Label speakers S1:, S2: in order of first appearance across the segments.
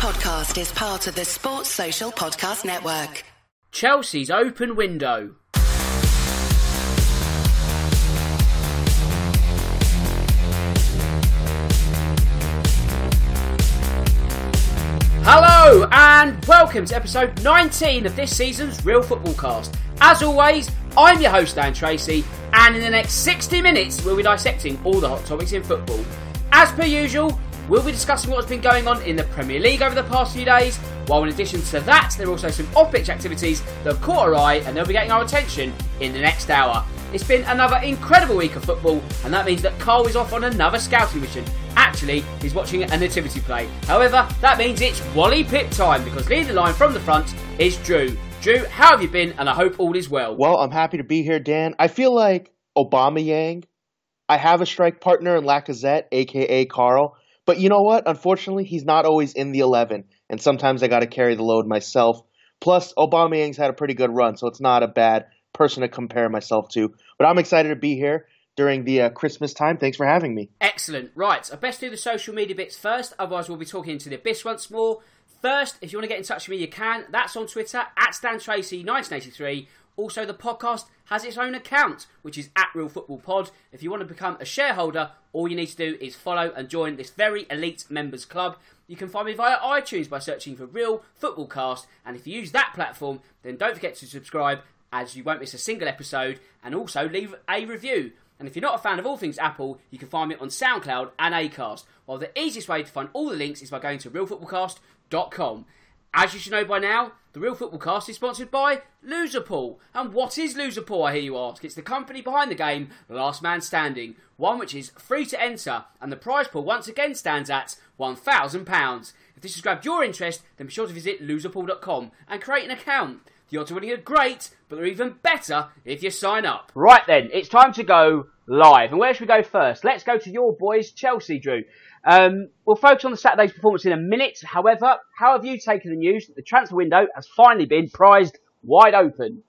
S1: podcast is part of the Sports Social Podcast Network.
S2: Chelsea's open window. Hello and welcome to episode 19 of this season's Real Football Cast. As always, I'm your host Dan Tracy, and in the next 60 minutes, we'll be dissecting all the hot topics in football. As per usual, we'll be discussing what's been going on in the Premier League over the past few days, while in addition to that, there are also some off pitch activities that have caught our eye and they'll be getting our attention in the next hour. It's been another incredible week of football, and that means that Karl is off on another scouting mission. Actually, he's watching a nativity play. However, that means it's Wally Pipp time because leading the line from the front is Drew. Drew, how have you been? And I hope all is well.
S3: Well, I'm happy to be here, Dan. I feel like Aubameyang. I have a strike partner in Lacazette, aka Karl. But you know what? Unfortunately, he's not always in the 11, and sometimes I got to carry the load myself. Plus, Aubameyang's had a pretty good run, so it's not a bad person to compare myself to. But I'm excited to be here during the uh, Christmas time. Thanks for having me.
S2: Excellent. Right, I best do the social media bits first, otherwise, we'll be talking into the abyss once more. First, if you want to get in touch with me, you can. That's on Twitter at Stan Tracy 1983. Also, the podcast has its own account, which is at Real Football Pod. If you want to become a shareholder, all you need to do is follow and join this very elite members club. You can find me via iTunes by searching for Real Football Cast, and if you use that platform, then don't forget to subscribe as you won't miss a single episode, and also leave a review. And if you're not a fan of all things Apple, you can find me on SoundCloud and Acast. While the easiest way to find all the links is by going to realfootballcast.com. As you should know by now, the Real Football Cast is sponsored by Loserpool. And what is Loserpool, I hear you ask? It's the company behind the game The Last Man Standing, one which is free to enter, and the prize pool once again stands at £1,000. If this has grabbed your interest, then be sure to visit loserpool.com and create an account. The odds of winning are great, but they're even better if you sign up. Right then, it's time to go live. And where should we go first? Let's go to your boys, Chelsea, Drew. Um, we'll focus on the Saturday's performance in a minute. However, how have you taken the news that the transfer window has finally been prized wide open?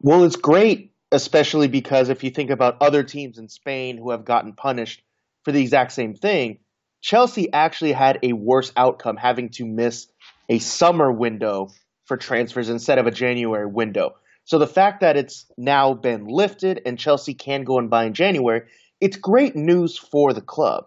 S3: Well, it's great, especially because if you think about other teams in Spain who have gotten punished for the exact same thing, Chelsea actually had a worse outcome having to miss a summer window for transfers instead of a January window. So the fact that it's now been lifted and Chelsea can go and buy in January, it's great news for the club.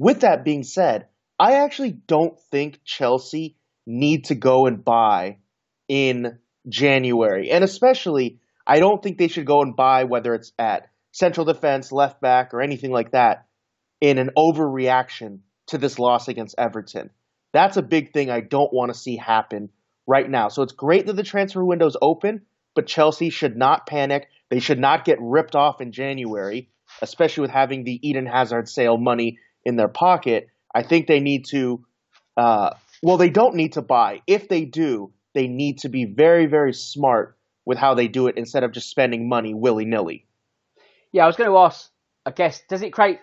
S3: With that being said, I actually don't think Chelsea need to go and buy in January. And especially, I don't think they should go and buy whether it's at central defense, left back, or anything like that in an overreaction to this loss against Everton. That's a big thing I don't want to see happen right now. So it's great that the transfer window is open, but Chelsea should not panic. They should not get ripped off in January, especially with having the Eden Hazard sale money in their pocket. I think they need to, uh, well, they don't need to buy. If they do, they need to be very, very smart with how they do it instead of just spending money willy nilly.
S2: Yeah, I was going to ask, I guess, does it create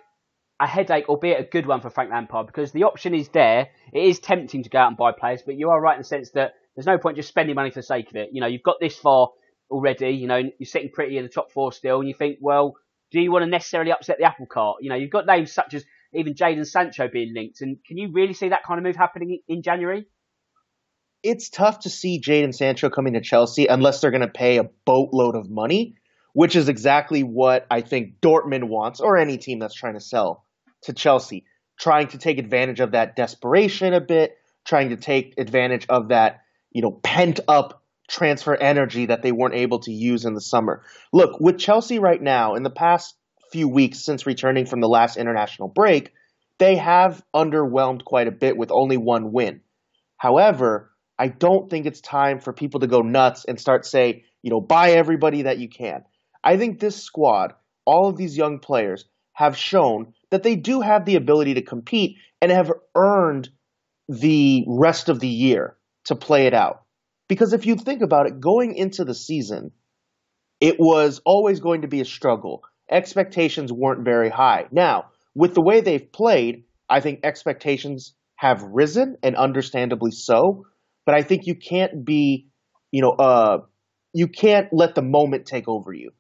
S2: a headache, albeit a good one for Frank Lampard? Because the option is there. It is tempting to go out and buy players, but you are right in the sense that there's no point just spending money for the sake of it. You know, you've got this far already. You know, you're sitting pretty in the top four still, and you think, well, do you want to necessarily upset the apple cart? You know, you've got names such as even Jadon Sancho being linked. And can you really see that kind of move happening in January?
S3: It's tough to see Jadon Sancho coming to Chelsea unless they're going to pay a boatload of money, which is exactly what I think Dortmund wants, or any team that's trying to sell to Chelsea, trying to take advantage of that desperation a bit, trying to take advantage of that, you know, pent up transfer energy that they weren't able to use in the summer. Look, with Chelsea right now, in the past few weeks since returning from the last international break, they have underwhelmed quite a bit with only one win. However, I don't think it's time for people to go nuts and start say, you know, buy everybody that you can. I think this squad, all of these young players, have shown that they do have the ability to compete and have earned the rest of the year to play it out. Because if you think about it, going into the season, it was always going to be a struggle expectations weren't very high. Now, with the way they've played, I think expectations have risen and understandably so. But I think you can't be, you know, uh, you can't let the moment take over you.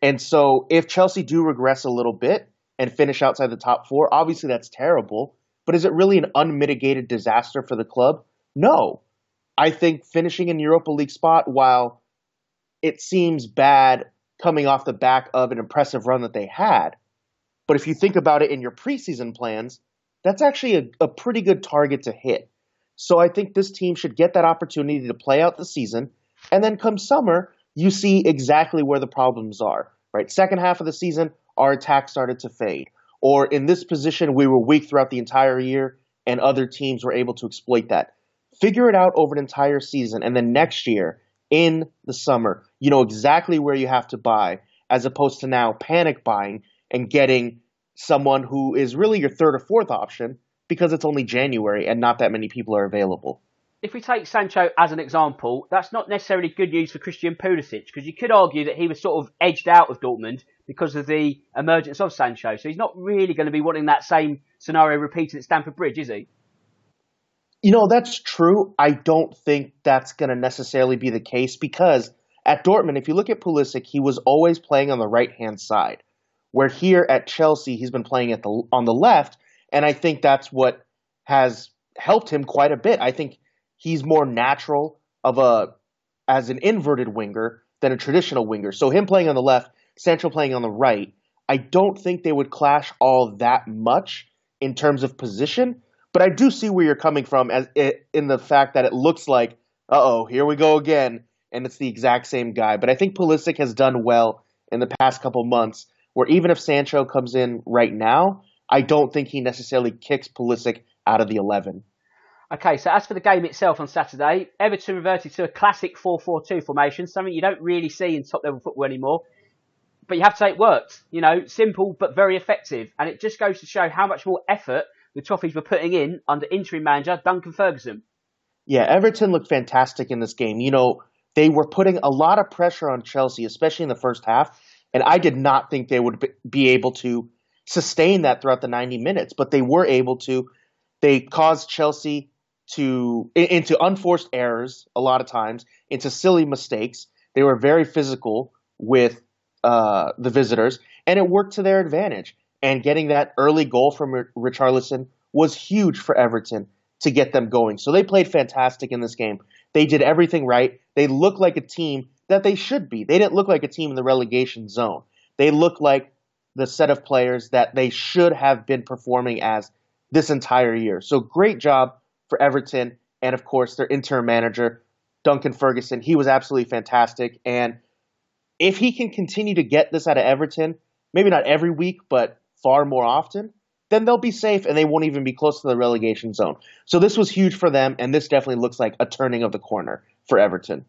S3: And so if Chelsea do regress a little bit and finish outside the top four, obviously that's terrible. but is it really an unmitigated disaster for the club? No. I think finishing in Europa League spot, while it seems bad coming off the back of an impressive run that they had, but if you think about it in your preseason plans, that's actually a, a pretty good target to hit. So I think this team should get that opportunity to play out the season, and then come summer, you see exactly where the problems are. Right, second half of the season, our attack started to fade, or in this position, we were weak throughout the entire year, and other teams were able to exploit that. Figure it out over an entire season, and then next year in the summer, you know exactly where you have to buy, as opposed to now panic buying and getting someone who is really your third or fourth option because it's only January and not that many people are available.
S2: If we take Sancho as an example, that's not necessarily good news for Christian Pulisic because you could argue that he was sort of edged out of Dortmund because of the emergence of Sancho. So he's not really going to be wanting that same scenario repeated at Stamford Bridge, is he?
S3: You know, that's true. I don't think that's going to necessarily be the case because at Dortmund, if you look at Pulisic, he was always playing on the right hand side. Where here at Chelsea, he's been playing at the on the left, and I think that's what has helped him quite a bit. I think he's more natural of a as an inverted winger than a traditional winger. So him playing on the left, Sancho playing on the right, I don't think they would clash all that much in terms of position. But I do see where you're coming from as it, in the fact that it looks like, oh, here we go again, and it's the exact same guy. But I think Pulisic has done well in the past couple months where even if Sancho comes in right now, I don't think he necessarily kicks Pulisic out of the 11.
S2: Okay, so as for the game itself on Saturday, Everton reverted to a classic 4-4-2 formation, something you don't really see in top level football anymore. But you have to say it worked. You know, simple but very effective. And it just goes to show how much more effort the Toffees were putting in under interim manager Duncan Ferguson.
S3: Yeah, Everton looked fantastic in this game. You know, they were putting a lot of pressure on Chelsea, especially in the first half. And I did not think they would be able to sustain that throughout the 90 minutes, but they were able to. They caused Chelsea to into unforced errors a lot of times, into silly mistakes. They were very physical with uh, the visitors, and it worked to their advantage. And getting that early goal from Richarlison was huge for Everton to get them going. So they played fantastic in this game. They did everything right. They looked like a team that they should be. They didn't look like a team in the relegation zone. They looked like the set of players that they should have been performing as this entire year. So great job for Everton and of course their interim manager Duncan Ferguson. He was absolutely fantastic and if he can continue to get this out of Everton, maybe not every week but far more often, then they'll be safe and they won't even be close to the relegation zone. So this was huge for them and this definitely looks like a turning of the corner for Everton.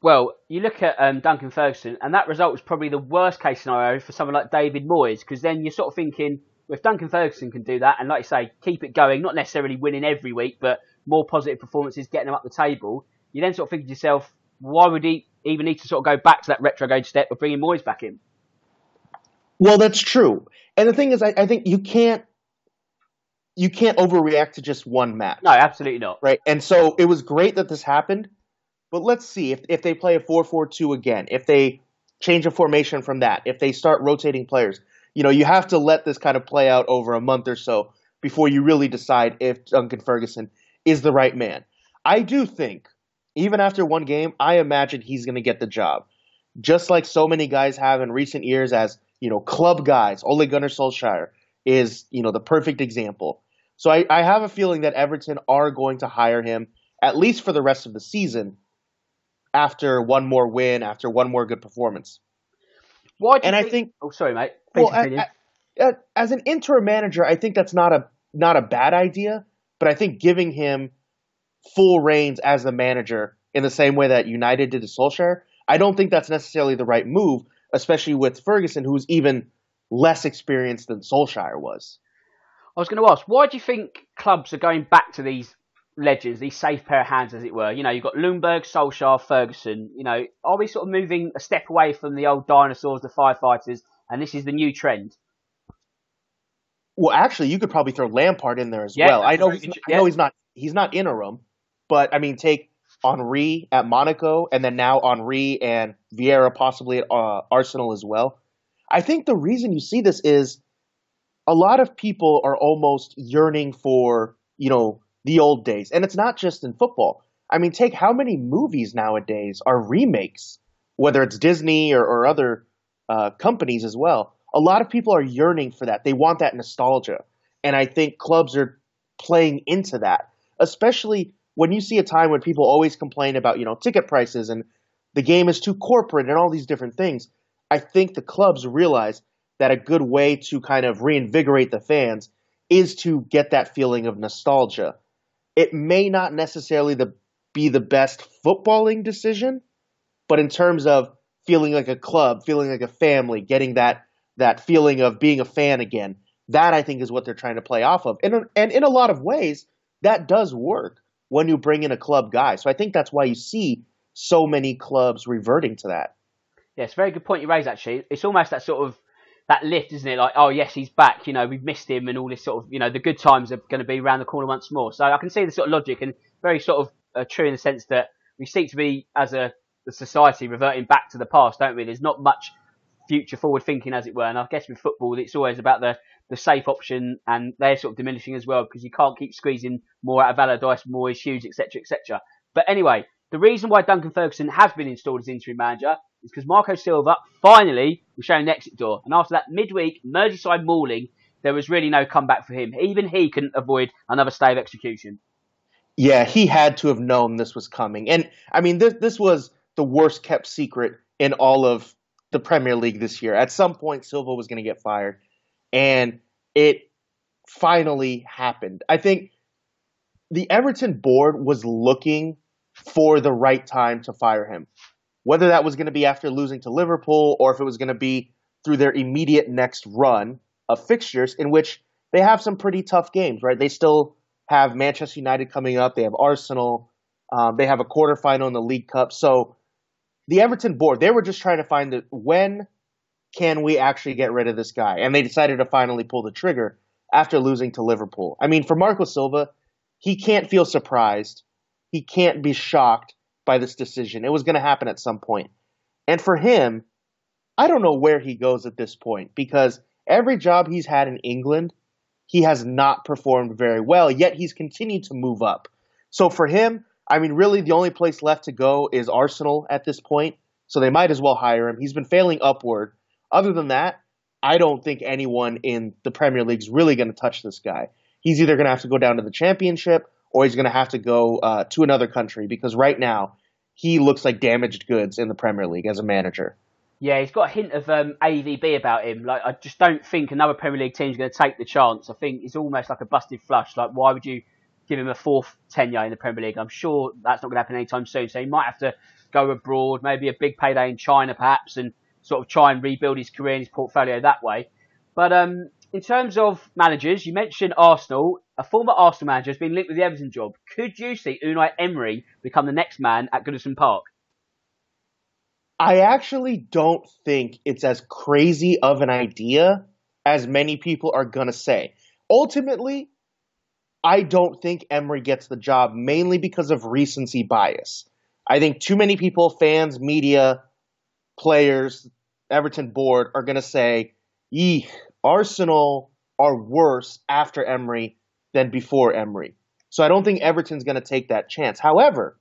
S2: Well, you look at um, Duncan Ferguson, and that result was probably the worst case scenario for someone like David Moyes, because then you're sort of thinking, well, if Duncan Ferguson can do that, and like you say, keep it going, not necessarily winning every week, but more positive performances, getting them up the table, you then sort of think to yourself, why would he even need to sort of go back to that retrograde step of bringing Moyes back in?
S3: Well, that's true. And the thing is, I, I think you can't you can't overreact to just one match.
S2: No, absolutely not.
S3: Right. And so it was great that this happened but let's see if, if they play a 4 4 2 again, if they change a formation from that, if they start rotating players. You know, you have to let this kind of play out over a month or so before you really decide if Duncan Ferguson is the right man. I do think, even after one game, I imagine he's going to get the job. Just like so many guys have in recent years as, you know, club guys. Ole Gunnar Solskjaer is, you know, the perfect example. So I, I have a feeling that Everton are going to hire him, at least for the rest of the season after one more win, after one more good performance.
S2: Why? and think, I think. Oh, sorry, mate.
S3: well, as an interim manager, I think that's not a not a bad idea. But I think giving him full reins as the manager in the same way that United did to Solskjaer, I don't think that's necessarily the right move, especially with Ferguson, who's even less experienced than Solskjaer was.
S2: I was going to ask, why do you think clubs are going back to these legends, these safe pair of hands, as it were. You know, you've got Ljungberg, Solskjaer, Ferguson. You know, are we sort of moving a step away from the old dinosaurs, the firefighters, and this is the new trend?
S3: Well, actually, you could probably throw Lampard in there as yeah, well. I know, he's, not, yeah. I know he's not he's not interim, but I mean, take Henry at Monaco, and then now Henry and Vieira possibly at uh, Arsenal as well. I think the reason you see this is a lot of people are almost yearning for, you know, the old days. And it's not just in football. I mean, take how many movies nowadays are remakes, whether it's Disney or, or other uh, companies as well. A lot of people are yearning for that. They want that nostalgia. And I think clubs are playing into that, especially when you see a time when people always complain about, you know, ticket prices and the game is too corporate and all these different things. I think the clubs realize that a good way to kind of reinvigorate the fans is to get that feeling of nostalgia. It may not necessarily the, be the best footballing decision, but in terms of feeling like a club, feeling like a family, getting that that feeling of being a fan again, that I think is what they're trying to play off of. And and in a lot of ways, that does work when you bring in a club guy. So I think that's why you see so many clubs reverting to that.
S2: Yeah, it's a very good point you raise. Actually, it's almost that sort of that lift, isn't it? Like, oh yes, he's back. You know, we've missed him, and all this sort of, you know, the good times are going to be around the corner once more. So I can see the sort of logic, and very sort of uh, true in the sense that we seek to be as a the society reverting back to the past, don't we? There's not much future forward thinking, as it were. And I guess with football, it's always about the the safe option, and they're sort of diminishing as well because you can't keep squeezing more out of Allardyce, Moyes, Hughes, etc., etc. But anyway, the reason why Duncan Ferguson has been installed as interim manager is because Marco Silva finally was shown an exit door. And after that midweek Merseyside mauling, there was really no comeback for him. Even he couldn't avoid another stay of execution.
S3: Yeah, he had to have known this was coming. And I mean, this, this was the worst kept secret in all of the Premier League this year. At some point, Silva was going to get fired. And it finally happened. I think the Everton board was looking for the right time to fire him whether that was going to be after losing to Liverpool or if it was going to be through their immediate next run of fixtures in which they have some pretty tough games, right? They still have Manchester United coming up, they have Arsenal, um, they have a quarterfinal in the League Cup. So the Everton board, they were just trying to find the when can we actually get rid of this guy? And they decided to finally pull the trigger after losing to Liverpool. I mean, for Marco Silva, he can't feel surprised. He can't be shocked by this decision. It was going to happen at some point. And for him, I don't know where he goes at this point because every job he's had in England, he has not performed very well, yet he's continued to move up. So for him, I mean, really the only place left to go is Arsenal at this point. So they might as well hire him. He's been failing upward. Other than that, I don't think anyone in the Premier League is really going to touch this guy. He's either going to have to go down to the championship or he's going to have to go uh, to another country because right now he looks like damaged goods in the Premier League as a manager.
S2: Yeah, he's got a hint of um, AVB about him. Like, I just don't think another Premier League team is going to take the chance. I think it's almost like a busted flush. Like, why would you give him a fourth tenure in the Premier League? I'm sure that's not going to happen anytime soon. So he might have to go abroad, maybe a big payday in China, perhaps, and sort of try and rebuild his career and his portfolio that way. But um, in terms of managers, you mentioned Arsenal. A former Arsenal manager has been linked with the Everton job. Could you see Unai Emery become the next man at Goodison Park?
S3: I actually don't think it's as crazy of an idea as many people are going to say. Ultimately, I don't think Emery gets the job mainly because of recency bias. I think too many people, fans, media, players, Everton board are going to say, "Eek, Arsenal are worse after Emery than before Emery. So I don't think Everton's going to take that chance. However,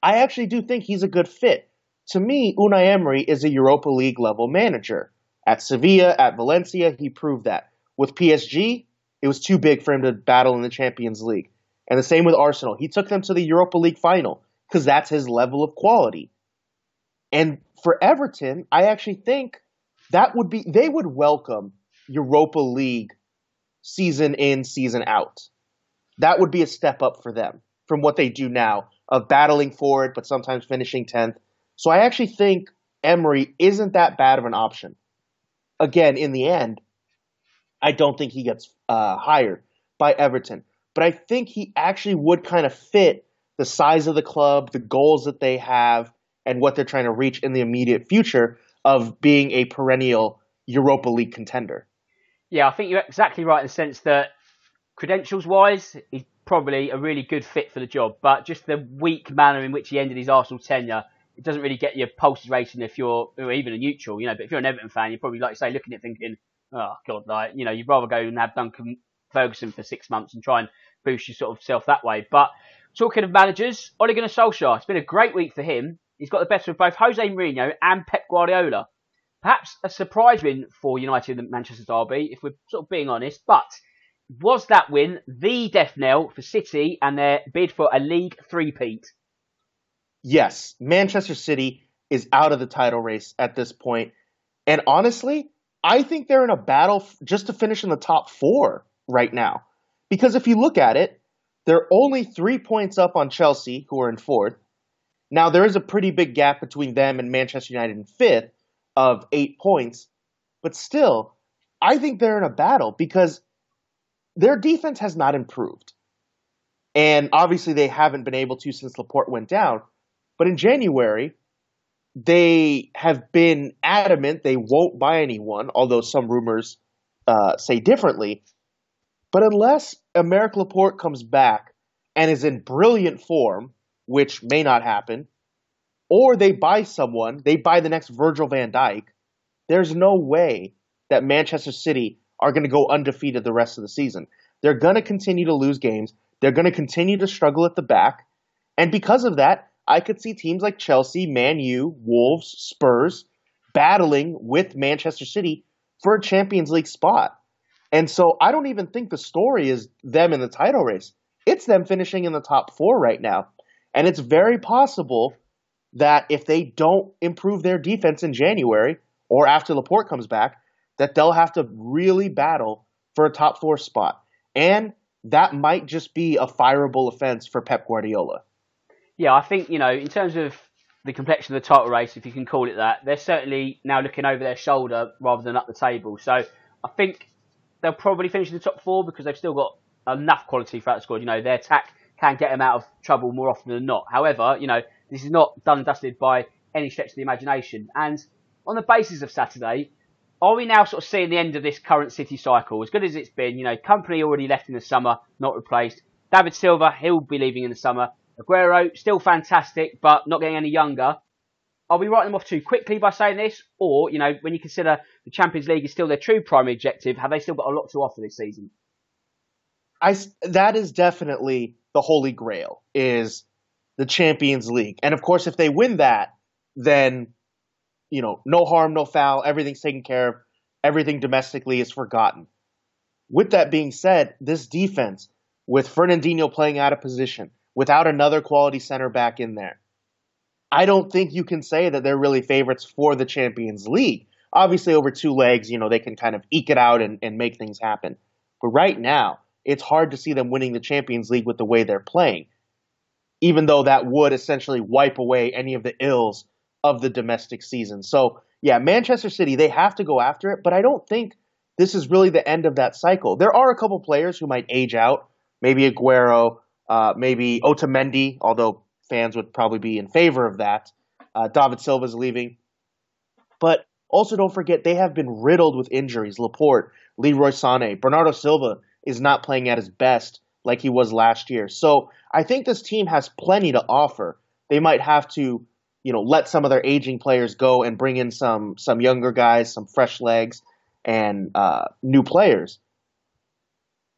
S3: I actually do think he's a good fit. To me, Unai Emery is a Europa League level manager. At Sevilla, at Valencia, he proved that. With PSG, it was too big for him to battle in the Champions League. And the same with Arsenal. He took them to the Europa League final because that's his level of quality. And for Everton, I actually think that would be they would welcome Europa League season in, season out. That would be a step up for them from what they do now of battling for it, but sometimes finishing 10th. So I actually think Emery isn't that bad of an option. Again, in the end, I don't think he gets uh, hired by Everton, but I think he actually would kind of fit the size of the club, the goals that they have, and what they're trying to reach in the immediate future of being a perennial Europa League contender.
S2: Yeah, I think you're exactly right in the sense that credentials wise, he's probably a really good fit for the job, but just the weak manner in which he ended his Arsenal tenure, it doesn't really get your pulses racing if you're even a neutral, you know. But if you're an Everton fan, you're probably, like you say, looking at thinking, oh god, like you know, you'd rather go and have Duncan Ferguson for six months and try and boost your sort of self that way. But talking of managers, Ole Gunnar Solskjaer, it's been a great week for him. He's got the best of both Jose Mourinho and Pep Guardiola. Perhaps a surprise win for United and Manchester Derby, if we're sort of being honest. But was that win the death knell for City and their bid for a league three-peat?
S3: Yes, Manchester City is out of the title race at this point. And honestly, I think they're in a battle just to finish in the top four right now. Because if you look at it, they're only three points up on Chelsea, who are in fourth. Now, there is a pretty big gap between them and Manchester United in fifth of eight points. But still, I think they're in a battle because their defense has not improved. And obviously, they haven't been able to since Laporte went down. But in January, they have been adamant they won't buy anyone, although some rumors uh, say differently. But unless Aymeric Laporte comes back and is in brilliant form, which may not happen, or they buy someone, they buy the next Virgil van Dijk, there's no way that Manchester City are going to go undefeated the rest of the season. They're going to continue to lose games. They're going to continue to struggle at the back. And because of that, I could see teams like Chelsea, Man U, Wolves, Spurs battling with Manchester City for a Champions League spot. And so I don't even think the story is them in the title race. It's them finishing in the top four right now. And it's very possible that if they don't improve their defense in January or after Laporte comes back, that they'll have to really battle for a top four spot. And that might just be a fireable offense for Pep Guardiola.
S2: Yeah, I think, you know, in terms of the complexion of the title race, if you can call it that, they're certainly now looking over their shoulder rather than up the table. So I think they'll probably finish in the top four because they've still got enough quality throughout the squad. You know, their attack can get them out of trouble more often than not. However, you know, this is not done and dusted by any stretch of the imagination. And on the basis of Saturday, are we now sort of seeing the end of this current City cycle? As good as it's been, you know, Kompany already left in the summer, not replaced. David Silva, he'll be leaving in the summer. Aguero, still fantastic, but not getting any younger. Are we writing them off too quickly by saying this? Or, you know, when you consider the Champions League is still their true primary objective, have they still got a lot to offer this season?
S3: I, that is definitely the holy grail, is the Champions League. And of course, if they win that, then, you know, no harm, no foul, everything's taken care of, everything domestically is forgotten. With that being said, this defense, with Fernandinho playing out of position, without another quality center back in there, I don't think you can say that they're really favorites for the Champions League. Obviously, over two legs, you know, they can kind of eke it out and, and make things happen. But right now, it's hard to see them winning the Champions League with the way they're playing, even though that would essentially wipe away any of the ills of the domestic season. So, yeah, Manchester City, they have to go after it, but I don't think this is really the end of that cycle. There are a couple players who might age out, maybe Aguero, uh, maybe Otamendi, although fans would probably be in favor of that. Uh, David Silva's leaving. But also don't forget, they have been riddled with injuries. Laporte, Leroy Sané, Bernardo Silva is not playing at his best like he was last year. So I think this team has plenty to offer. They might have to, you know, let some of their aging players go and bring in some some younger guys, some fresh legs, and uh, new players.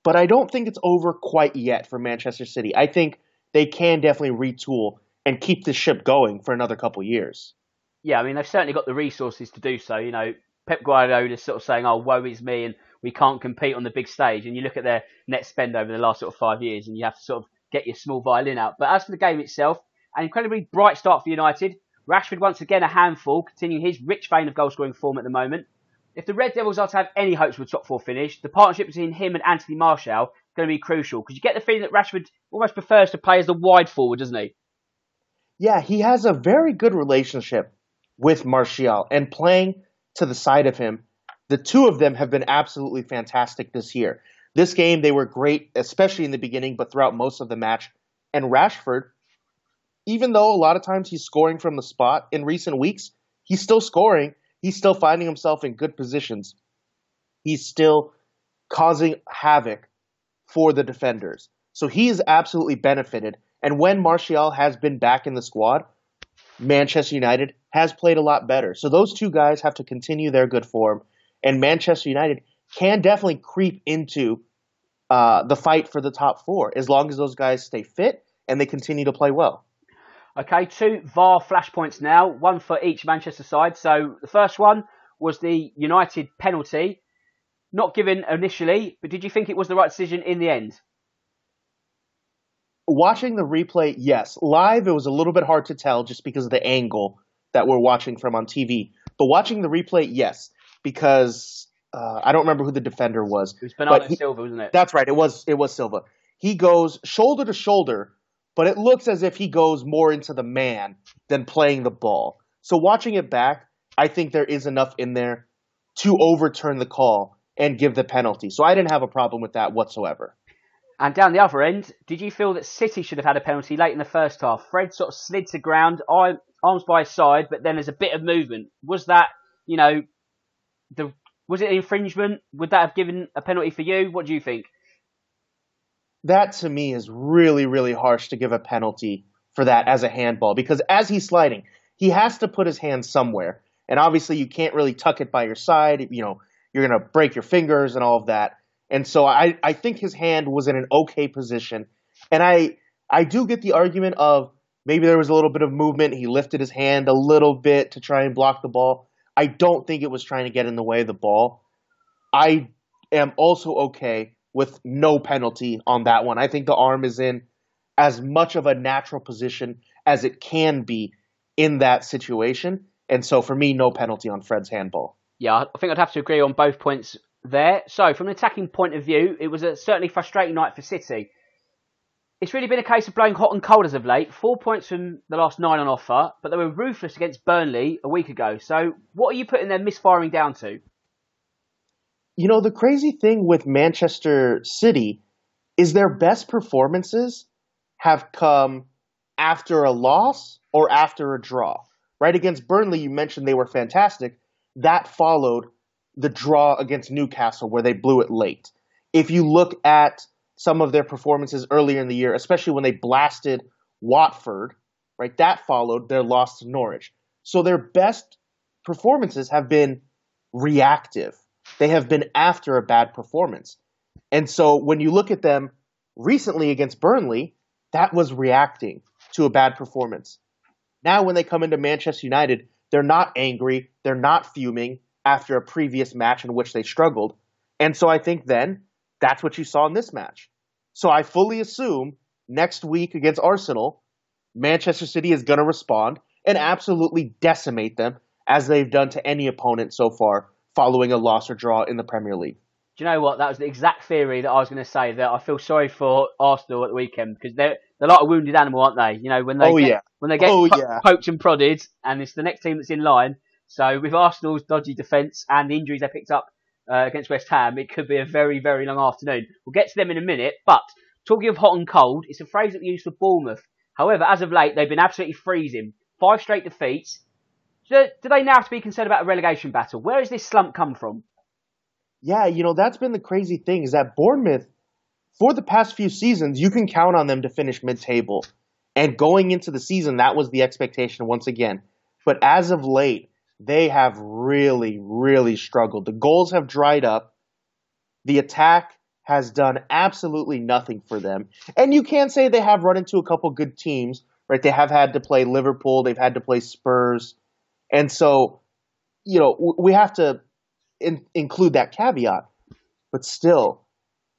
S3: But I don't think it's over quite yet for Manchester City. I think they can definitely retool and keep the ship going for another couple years.
S2: Yeah, I mean they've certainly got the resources to do so. You know, Pep Guardiola is sort of saying, "Oh, woe is me," and we can't compete on the big stage. And you look at their net spend over the last sort of five years, and you have to sort of get your small violin out. But as for the game itself, an incredibly bright start for United. Rashford once again a handful, continuing his rich vein of goal scoring form at the moment. If the Red Devils are to have any hopes of a top four finish, the partnership between him and Anthony Martial is going to be crucial because you get the feeling that Rashford almost prefers to play as the wide forward, doesn't he?
S3: Yeah, he has a very good relationship with Martial and playing to the side of him. The two of them have been absolutely fantastic this year. This game, they were great, especially in the beginning, but throughout most of the match. And Rashford, even though a lot of times he's scoring from the spot in recent weeks, he's still scoring. He's still finding himself in good positions. He's still causing havoc for the defenders. So he has absolutely benefited. And when Martial has been back in the squad, Manchester United has played a lot better. So those two guys have to continue their good form. and Manchester United can definitely creep into uh, the fight for the top four as long as those guys stay fit and they continue to play well.
S2: Okay, two VAR flashpoints now, one for each Manchester side. So the first one was the United penalty, not given initially, but did you think it was the right decision in the end?
S3: Watching the replay, yes. Live, it was a little bit hard to tell just because of the angle that we're watching from on TV. But watching the replay, yes, because uh, I don't remember who the defender was.
S2: It was Bernardo he, Silva, wasn't it?
S3: That's right. It was. It was Silva. He goes shoulder to shoulder, but it looks as if he goes more into the man than playing the ball. So watching it back, I think there is enough in there to overturn the call and give the penalty. So I didn't have a problem with that whatsoever.
S2: And down the other end, did you feel that City should have had a penalty late in the first half? Fred sort of slid to ground, arms by side, but then there's a bit of movement. Was that, you know, the was it infringement? Would that have given a penalty for you? What do you think?
S3: That to me is really, really harsh to give a penalty for that as a handball because as he's sliding, he has to put his hand somewhere. And obviously, you can't really tuck it by your side. You know, you're going to break your fingers and all of that. And so I, I think his hand was in an okay position. And I, I do get the argument of maybe there was a little bit of movement. He lifted his hand a little bit to try and block the ball. I don't think it was trying to get in the way of the ball. I am also okay with no penalty on that one. I think the arm is in as much of a natural position as it can be in that situation. And so for me, no penalty on Fred's handball.
S2: Yeah, I think I'd have to agree on both points there. So, from an attacking point of view, it was a certainly frustrating night for City. It's really been a case of blowing hot and cold as of late. Four points from the last nine on offer, but they were ruthless against Burnley a week ago. So, what are you putting their misfiring down to?
S3: You know, the crazy thing with Manchester City is their best performances have come after a loss or after a draw. Right against Burnley, you mentioned they were fantastic, that followed the draw against Newcastle where they blew it late. If you look at some of their performances earlier in the year, especially when they blasted Watford, right, that followed their loss to Norwich. So their best performances have been reactive. They have been after a bad performance. And so when you look at them recently against Burnley, that was reacting to a bad performance. Now, when they come into Manchester United, they're not angry. They're not fuming after a previous match in which they struggled. And so I think then that's what you saw in this match. So I fully assume next week against Arsenal, Manchester City is going to respond and absolutely decimate them as they've done to any opponent so far following a loss or draw in the Premier League.
S2: Do you know what? That was the exact theory that I was going to say. That I feel sorry for Arsenal at the weekend because they're they're like a wounded animal, aren't they? You know when they
S3: oh,
S2: get,
S3: yeah.
S2: when they get
S3: oh,
S2: po-
S3: yeah.
S2: poked and prodded, and it's the next team that's in line. So with Arsenal's dodgy defence and the injuries they picked up uh, against West Ham, it could be a very very long afternoon. We'll get to them in a minute. But talking of hot and cold, it's a phrase that we use for Bournemouth. However, as of late, they've been absolutely freezing. Five straight defeats. Do, do they now have to be concerned about a relegation battle? Where has this slump come from?
S3: Yeah, you know, that's been the crazy thing is that Bournemouth, for the past few seasons, you can count on them to finish mid table. And going into the season, that was the expectation once again. But as of late, they have really, really struggled. The goals have dried up. The attack has done absolutely nothing for them. And you can say they have run into a couple good teams, right? They have had to play Liverpool, they've had to play Spurs. And so, you know, we have to in, include that caveat, but still,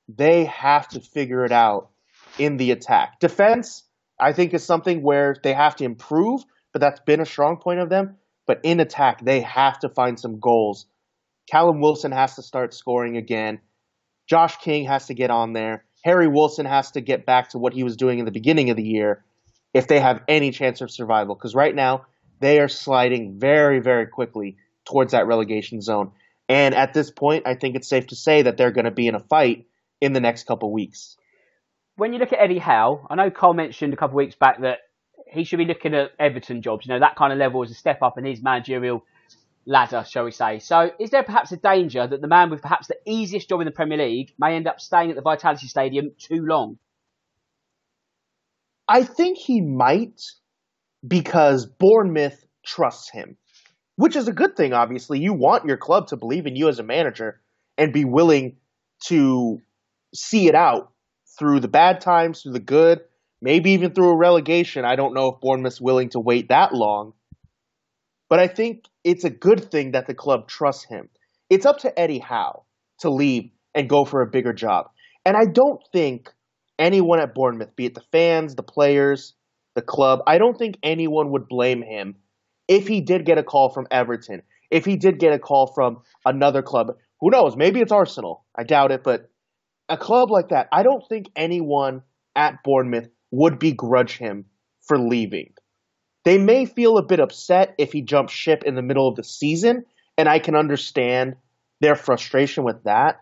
S3: they have to figure it out in the attack. Defense, I think, is something where they have to improve, but that's been a strong point of them. But in attack, they have to find some goals. Callum Wilson has to start scoring again. Josh King has to get on there. Harry Wilson has to get back to what he was doing in the beginning of the year if they have any chance of survival. Because right now, they are sliding very, very quickly towards that relegation zone. And at this point, I think it's safe to say that they're going to be in a fight in the next couple of weeks.
S2: When you look at Eddie Howe, I know Cole mentioned a couple of weeks back that he should be looking at Everton jobs. You know, that kind of level is a step up in his managerial ladder, shall we say. So, is there perhaps a danger that the man with perhaps the easiest job in the Premier League may end up staying at the Vitality Stadium too long?
S3: I think he might because Bournemouth trusts him. which is a good thing, obviously. You want your club to believe in you as a manager and be willing to see it out through the bad times, through the good, maybe even through a relegation. I don't know if Bournemouth's willing to wait that long. But I think it's a good thing that the club trusts him. It's up to Eddie Howe to leave and go for a bigger job. And I don't think anyone at Bournemouth, be it the fans, the players, the club, I don't think anyone would blame him if he did get a call from Everton, if he did get a call from another club. Who knows? Maybe it's Arsenal. I doubt it, but a club like that, I don't think anyone at Bournemouth would begrudge him for leaving. They may feel a bit upset if he jumps ship in the middle of the season, and I can understand their frustration with that.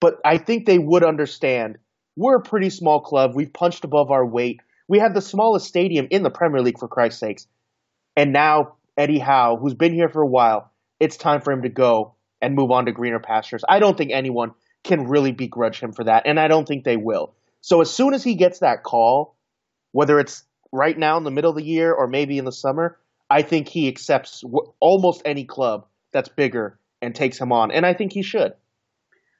S3: But I think they would understand we're a pretty small club. We've punched above our weight. We have the smallest stadium in the Premier League, for Christ's sakes. And now Eddie Howe, who's been here for a while, it's time for him to go and move on to greener pastures. I don't think anyone can really begrudge him for that, and I don't think they will. So as soon as he gets that call, whether it's right now in the middle of the year or maybe in the summer, I think he accepts almost any club that's bigger and takes him on, and I think he should.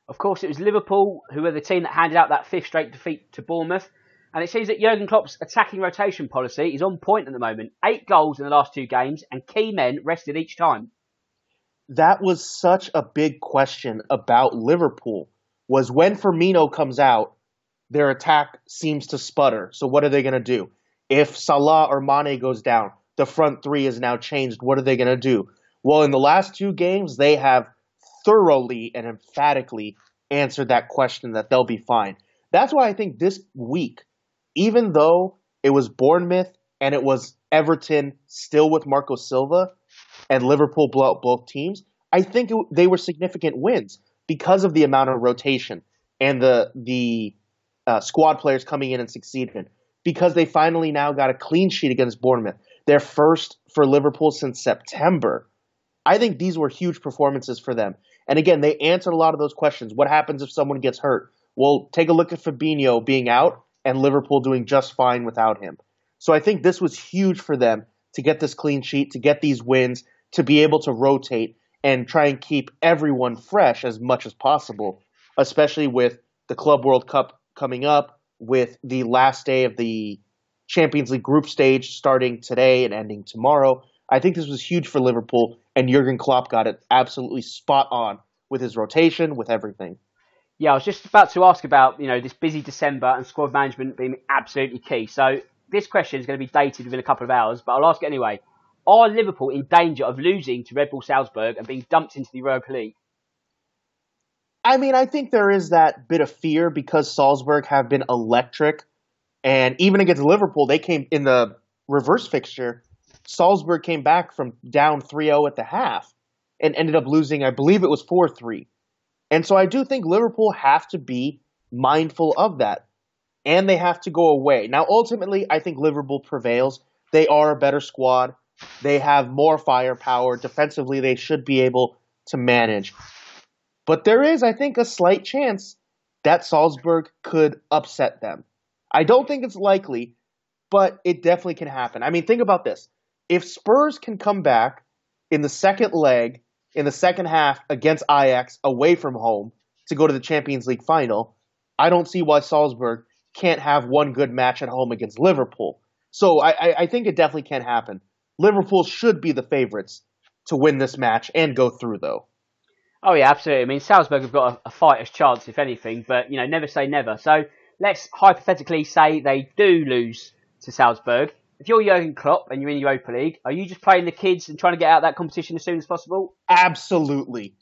S2: Of course, it was Liverpool who were the team that handed out that fifth straight defeat to Bournemouth. And it seems that Jurgen Klopp's attacking rotation policy is on point at the moment. Eight goals in the last two games, and key men rested each time.
S3: That was such a big question about Liverpool. Was when Firmino comes out, their attack seems to sputter. So what are they going to do? If Salah or Mane goes down, the front three is now changed. What are they going to do? Well, in the last two games, they have thoroughly and emphatically answered that question that they'll be fine. That's why I think this week, even though it was Bournemouth and it was Everton still with Marco Silva and Liverpool blew out both teams, I think it, they were significant wins because of the amount of rotation and the the uh, squad players coming in and succeeding. Because they finally now got a clean sheet against Bournemouth, their first for Liverpool since September. I think these were huge performances for them. And again, they answered a lot of those questions. What happens if someone gets hurt? Well, take a look at Fabinho being out and Liverpool doing just fine without him. So I think this was huge for them to get this clean sheet, to get these wins, to be able to rotate and try and keep everyone fresh as much as possible, especially with the Club World Cup coming up, with the last day of the Champions League group stage starting today and ending tomorrow. I think this was huge for Liverpool, and Jurgen Klopp got it absolutely spot on with his rotation, with everything.
S2: Yeah, I was just about to ask about you know this busy December and squad management being absolutely key. So this question is going to be dated within a couple of hours, but I'll ask it anyway. Are Liverpool in danger of losing to Red Bull Salzburg and being dumped into the Europa League?
S3: I mean, I think there is that bit of fear because Salzburg have been electric, and even against Liverpool, they came in the reverse fixture Salzburg came back from down 3-0 at the half and ended up losing, I believe it was 4-3. And so I do think Liverpool have to be mindful of that. And they have to go away. Now, ultimately, I think Liverpool prevails. They are a better squad. They have more firepower. Defensively, they should be able to manage. But there is, I think, a slight chance that Salzburg could upset them. I don't think it's likely, but it definitely can happen. I mean, think about this if Spurs can come back in the second leg, in the second half against Ajax away from home to go to the Champions League final, I don't see why Salzburg can't have one good match at home against Liverpool. So I, I think it definitely can happen. Liverpool should be the favorites to win this match and go through, though.
S2: Oh yeah, absolutely. I mean, Salzburg have got a, a fighter's chance, if anything, but you know, never say never. So let's hypothetically say they do lose to Salzburg if you're Jurgen Klopp and you're in Europa League, are you just playing the kids and trying to get out of that competition as soon as possible?
S3: Absolutely.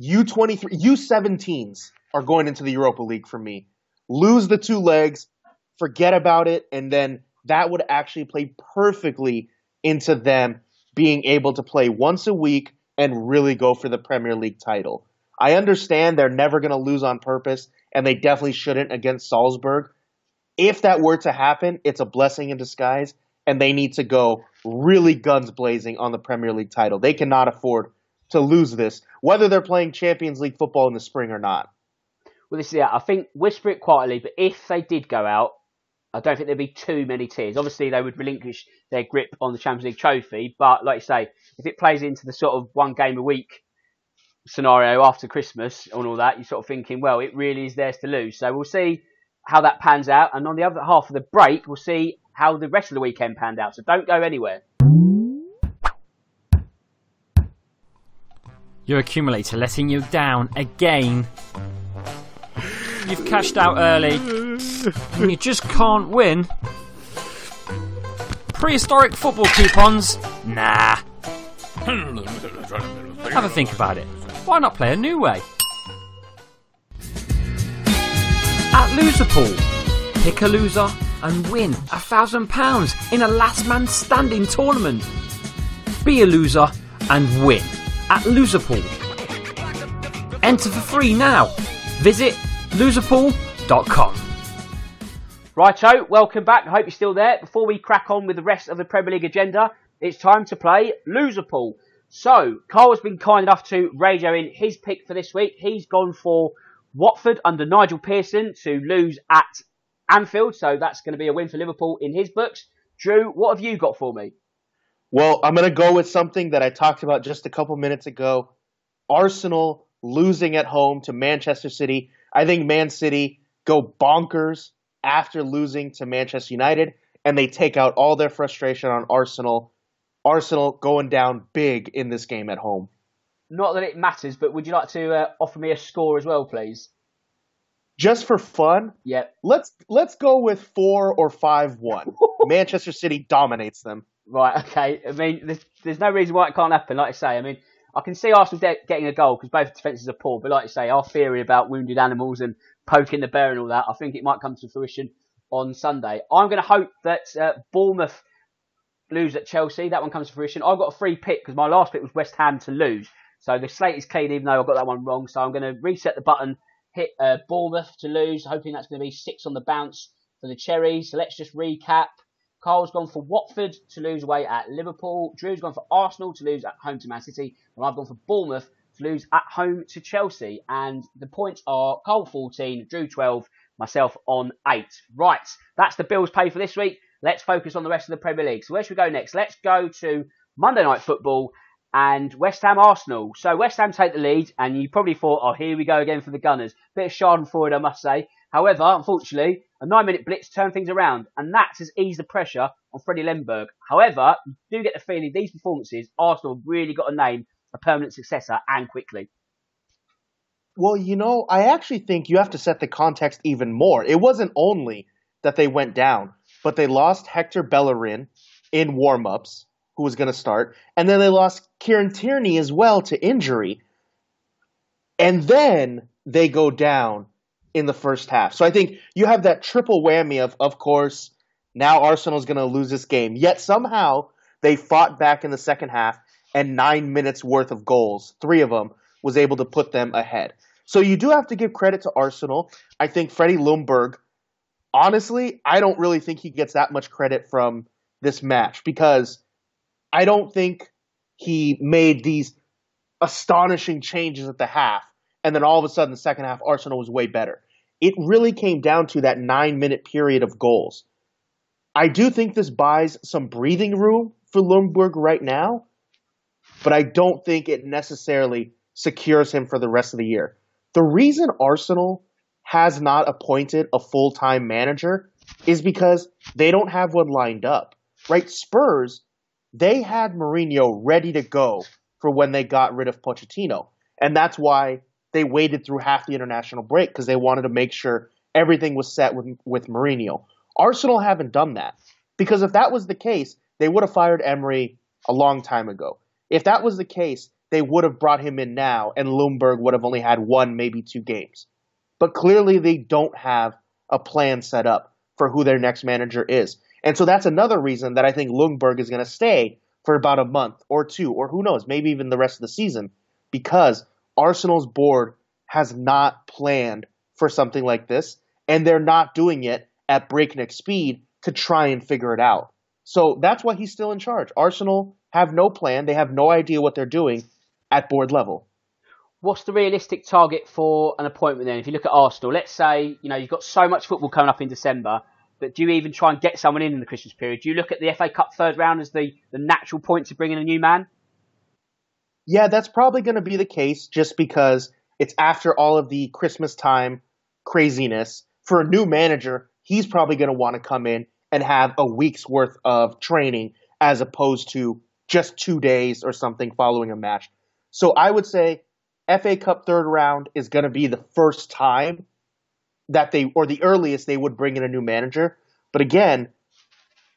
S3: U23, U17s are going into the Europa League for me. Lose the two legs, forget about it, and then that would actually play perfectly into them being able to play once a week and really go for the Premier League title. I understand they're never going to lose on purpose, and they definitely shouldn't against Salzburg. If that were to happen, it's a blessing in disguise and they need to go really guns blazing on the Premier League title. They cannot afford to lose this, whether they're playing Champions League football in the spring or not.
S2: Well, this is it. I think whisper it quietly, but if they did go out, I don't think there'd be too many tears. Obviously, they would relinquish their grip on the Champions League trophy, but like you say, if it plays into the sort of one game a week scenario after Christmas and all that, you're sort of thinking, well, it really is theirs to lose. So we'll see how that pans out. And on the other half of the break, we'll see how the rest of the weekend panned out. So don't go anywhere.
S4: Your accumulator letting you down again. You've cashed out early and you just can't win. Prehistoric football coupons? Nah. Have a think about it. Why not play a new way? At Loserpool, pick a loser and win a thousand pounds in a last man standing tournament. Be a loser and win at Loserpool. Enter for free now. Visit loserpool.com.
S2: Righto, welcome back. I hope you're still there. Before we crack on with the rest of the Premier League agenda, it's time to play Loserpool. So, Karl's been kind enough to radio in his pick for this week. He's gone for Watford under Nigel Pearson to lose at Anfield, so that's going to be a win for Liverpool in his books. Drew, what have you got for me?
S3: Well, I'm going to go with something that I talked about just a couple minutes ago. Arsenal losing at home to Manchester City. I think Man City go bonkers after losing to Manchester United, and they take out all their frustration on Arsenal. Arsenal going down big in this game at home.
S2: Not that it matters, but would you like to uh, offer me a score as well, please?
S3: Just for fun,
S2: Yep.
S3: let's let's go with four or five one. Manchester City dominates them.
S2: Right, okay. I mean, there's, there's no reason why it can't happen. Like I say, I mean, I can see Arsenal de- getting a goal because both defences are poor. But like I say, our theory about wounded animals and poking the bear and all that, I think it might come to fruition on Sunday. I'm going to hope that uh, Bournemouth lose at Chelsea. That one comes to fruition. I've got a free pick because my last pick was West Ham to lose. So the slate is clean, even though I got that one wrong. So I'm going to reset the button, hit uh, Bournemouth to lose, hoping that's going to be six on the bounce for the Cherries. So let's just recap. Karl's gone for Watford to lose away at Liverpool. Drew's gone for Arsenal to lose at home to Man City. And I've gone for Bournemouth to lose at home to Chelsea. And the points are Karl 14, Drew 12, myself on 8. Right, that's the bills paid for this week. Let's focus on the rest of the Premier League. So where should we go next? Let's go to Monday Night Football and West Ham Arsenal. So West Ham take the lead, and you probably thought, oh, here we go again for the Gunners. Bit of Schadenfreude, I must say. However, unfortunately, a nine-minute blitz turned things around, and that has eased the pressure on Freddie Ljungberg. However, you do get the feeling these performances, Arsenal have really got to name a permanent successor and quickly.
S3: Well, you know, I actually think you have to set the context even more. It wasn't only that they went down, but they lost Hector Bellerin in warm-ups, who was going to start, and then they lost Kieran Tierney as well to injury. And then they go down in the first half. So I think you have that triple whammy of, of course, now Arsenal's going to lose this game. Yet somehow they fought back in the second half, and nine minutes worth of goals, three of them, was able to put them ahead. So you do have to give credit to Arsenal. I think Freddie Ljungberg, honestly, I don't really think he gets that much credit from this match because I don't think he made these astonishing changes at the half. And then all of a sudden, the second half, Arsenal was way better. It really came down to that nine minute period of goals. I do think this buys some breathing room for Ljungberg right now, but I don't think it necessarily secures him for the rest of the year. The reason Arsenal has not appointed a full time manager is because they don't have one lined up, right? Spurs, they had Mourinho ready to go for when they got rid of Pochettino. And that's why they waited through half the international break because they wanted to make sure everything was set with, with Mourinho. Arsenal haven't done that because if that was the case, they would have fired Emery a long time ago. If that was the case, they would have brought him in now, and Ljungberg would have only had one, maybe two games. But clearly, they don't have a plan set up for who their next manager is. And so that's another reason that I think Ljungberg is going to stay for about a month or two, or who knows, maybe even the rest of the season, because Arsenal's board has not planned for something like this, and they're not doing it at breakneck speed to try and figure it out. So that's why he's still in charge. Arsenal have no plan, they have no idea what they're doing at board level.
S2: What's the realistic target for an appointment then? If you look at Arsenal, let's say you know you've got so much football coming up in December But do you even try and get someone in in the Christmas period? Do you look at the FA Cup third round as the, the natural point to bring in a new man?
S3: Yeah, that's probably going to be the case just because it's after all of the Christmas time craziness. For a new manager, he's probably going to want to come in and have a week's worth of training as opposed to just two days or something following a match. So I would say FA Cup third round is going to be the first time that they, or the earliest they would bring in a new manager. But again,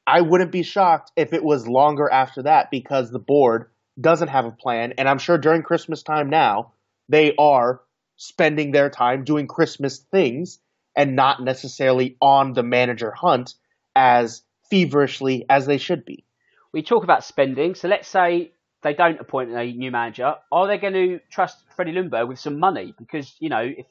S3: I wouldn't be shocked if it was longer after that because the board doesn't have a plan. And I'm sure during Christmas time now, they are spending their time doing Christmas things and not necessarily on the manager hunt as feverishly as they should be.
S2: We talk about spending. So let's say they don't appoint a new manager. Are they going to trust Freddie Ljungberg with some money? Because, you know, if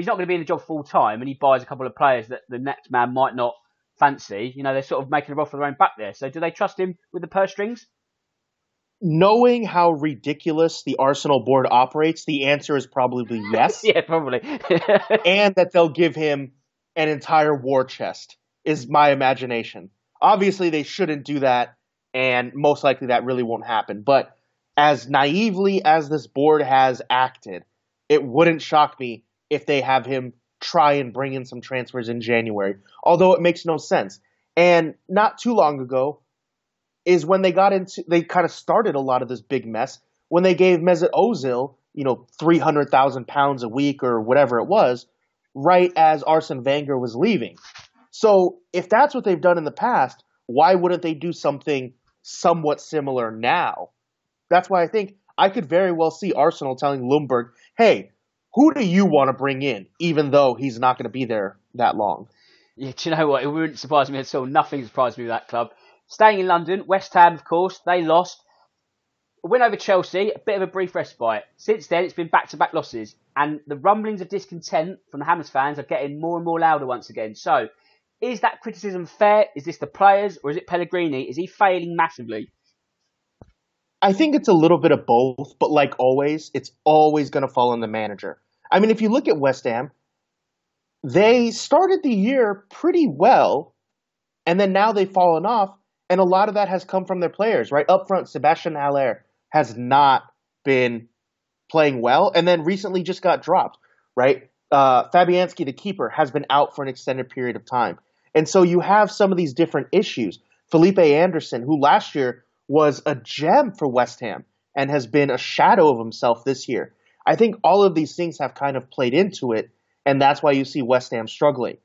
S2: he's not going to be in the job full time and he buys a couple of players that the next man might not fancy, you know, they're sort of making a rod for their own back there. So do they trust him with the purse strings?
S3: knowing how ridiculous the Arsenal board operates, the answer is probably yes.
S2: yeah, probably.
S3: and that they'll give him an entire war chest, is my imagination. Obviously, they shouldn't do that, and most likely that really won't happen. But as naively as this board has acted, it wouldn't shock me if they have him try and bring in some transfers in January, although it makes no sense. And not too long ago, is when they got into they kind of started a lot of this big mess when they gave Mesut Ozil, you know, three hundred thousand pounds a week or whatever it was, right as Arsene Wenger was leaving. So if that's what they've done in the past, why wouldn't they do something somewhat similar now? That's why I think I could very well see Arsenal telling Ljungberg, "Hey, who do you want to bring in?" Even though he's not going to be there that long.
S2: Yeah, do you know what? It wouldn't surprise me at all. Nothing surprised me with that club. Staying in London, West Ham, of course, they lost. A win over Chelsea, a bit of a brief respite. Since then, it's been back to back losses, and the rumblings of discontent from the Hammers fans are getting more and more louder once again. So, is that criticism fair? Is this the players, or is it Pellegrini? Is he failing massively?
S3: I think it's a little bit of both, but like always, it's always going to fall on the manager. I mean, if you look at West Ham, they started the year pretty well, and then now they've fallen off. And a lot of that has come from their players, right? Up front, Sebastian Haller has not been playing well, and then recently just got dropped, right? Uh, Fabianski, the keeper, has been out for an extended period of time. And so you have some of these different issues. Felipe Anderson, who last year was a gem for West Ham and has been a shadow of himself this year. I think all of these things have kind of played into it, and that's why you see West Ham struggling.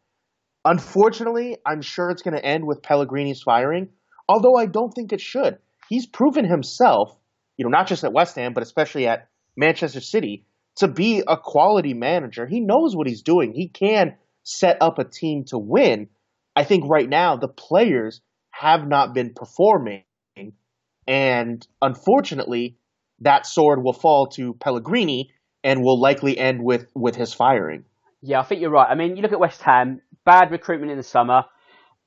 S3: Unfortunately, I'm sure it's going to end with Pellegrini's firing, although I don't think it should. He's proven himself, you know, not just at West Ham, but especially at Manchester City, to be a quality manager. He knows what he's doing. He can set up a team to win. I think right now the players have not been performing, and unfortunately, that sword will fall to Pellegrini and will likely end with with his firing.
S2: Yeah, I think you're right. I mean, you look at West Ham, bad recruitment in the summer.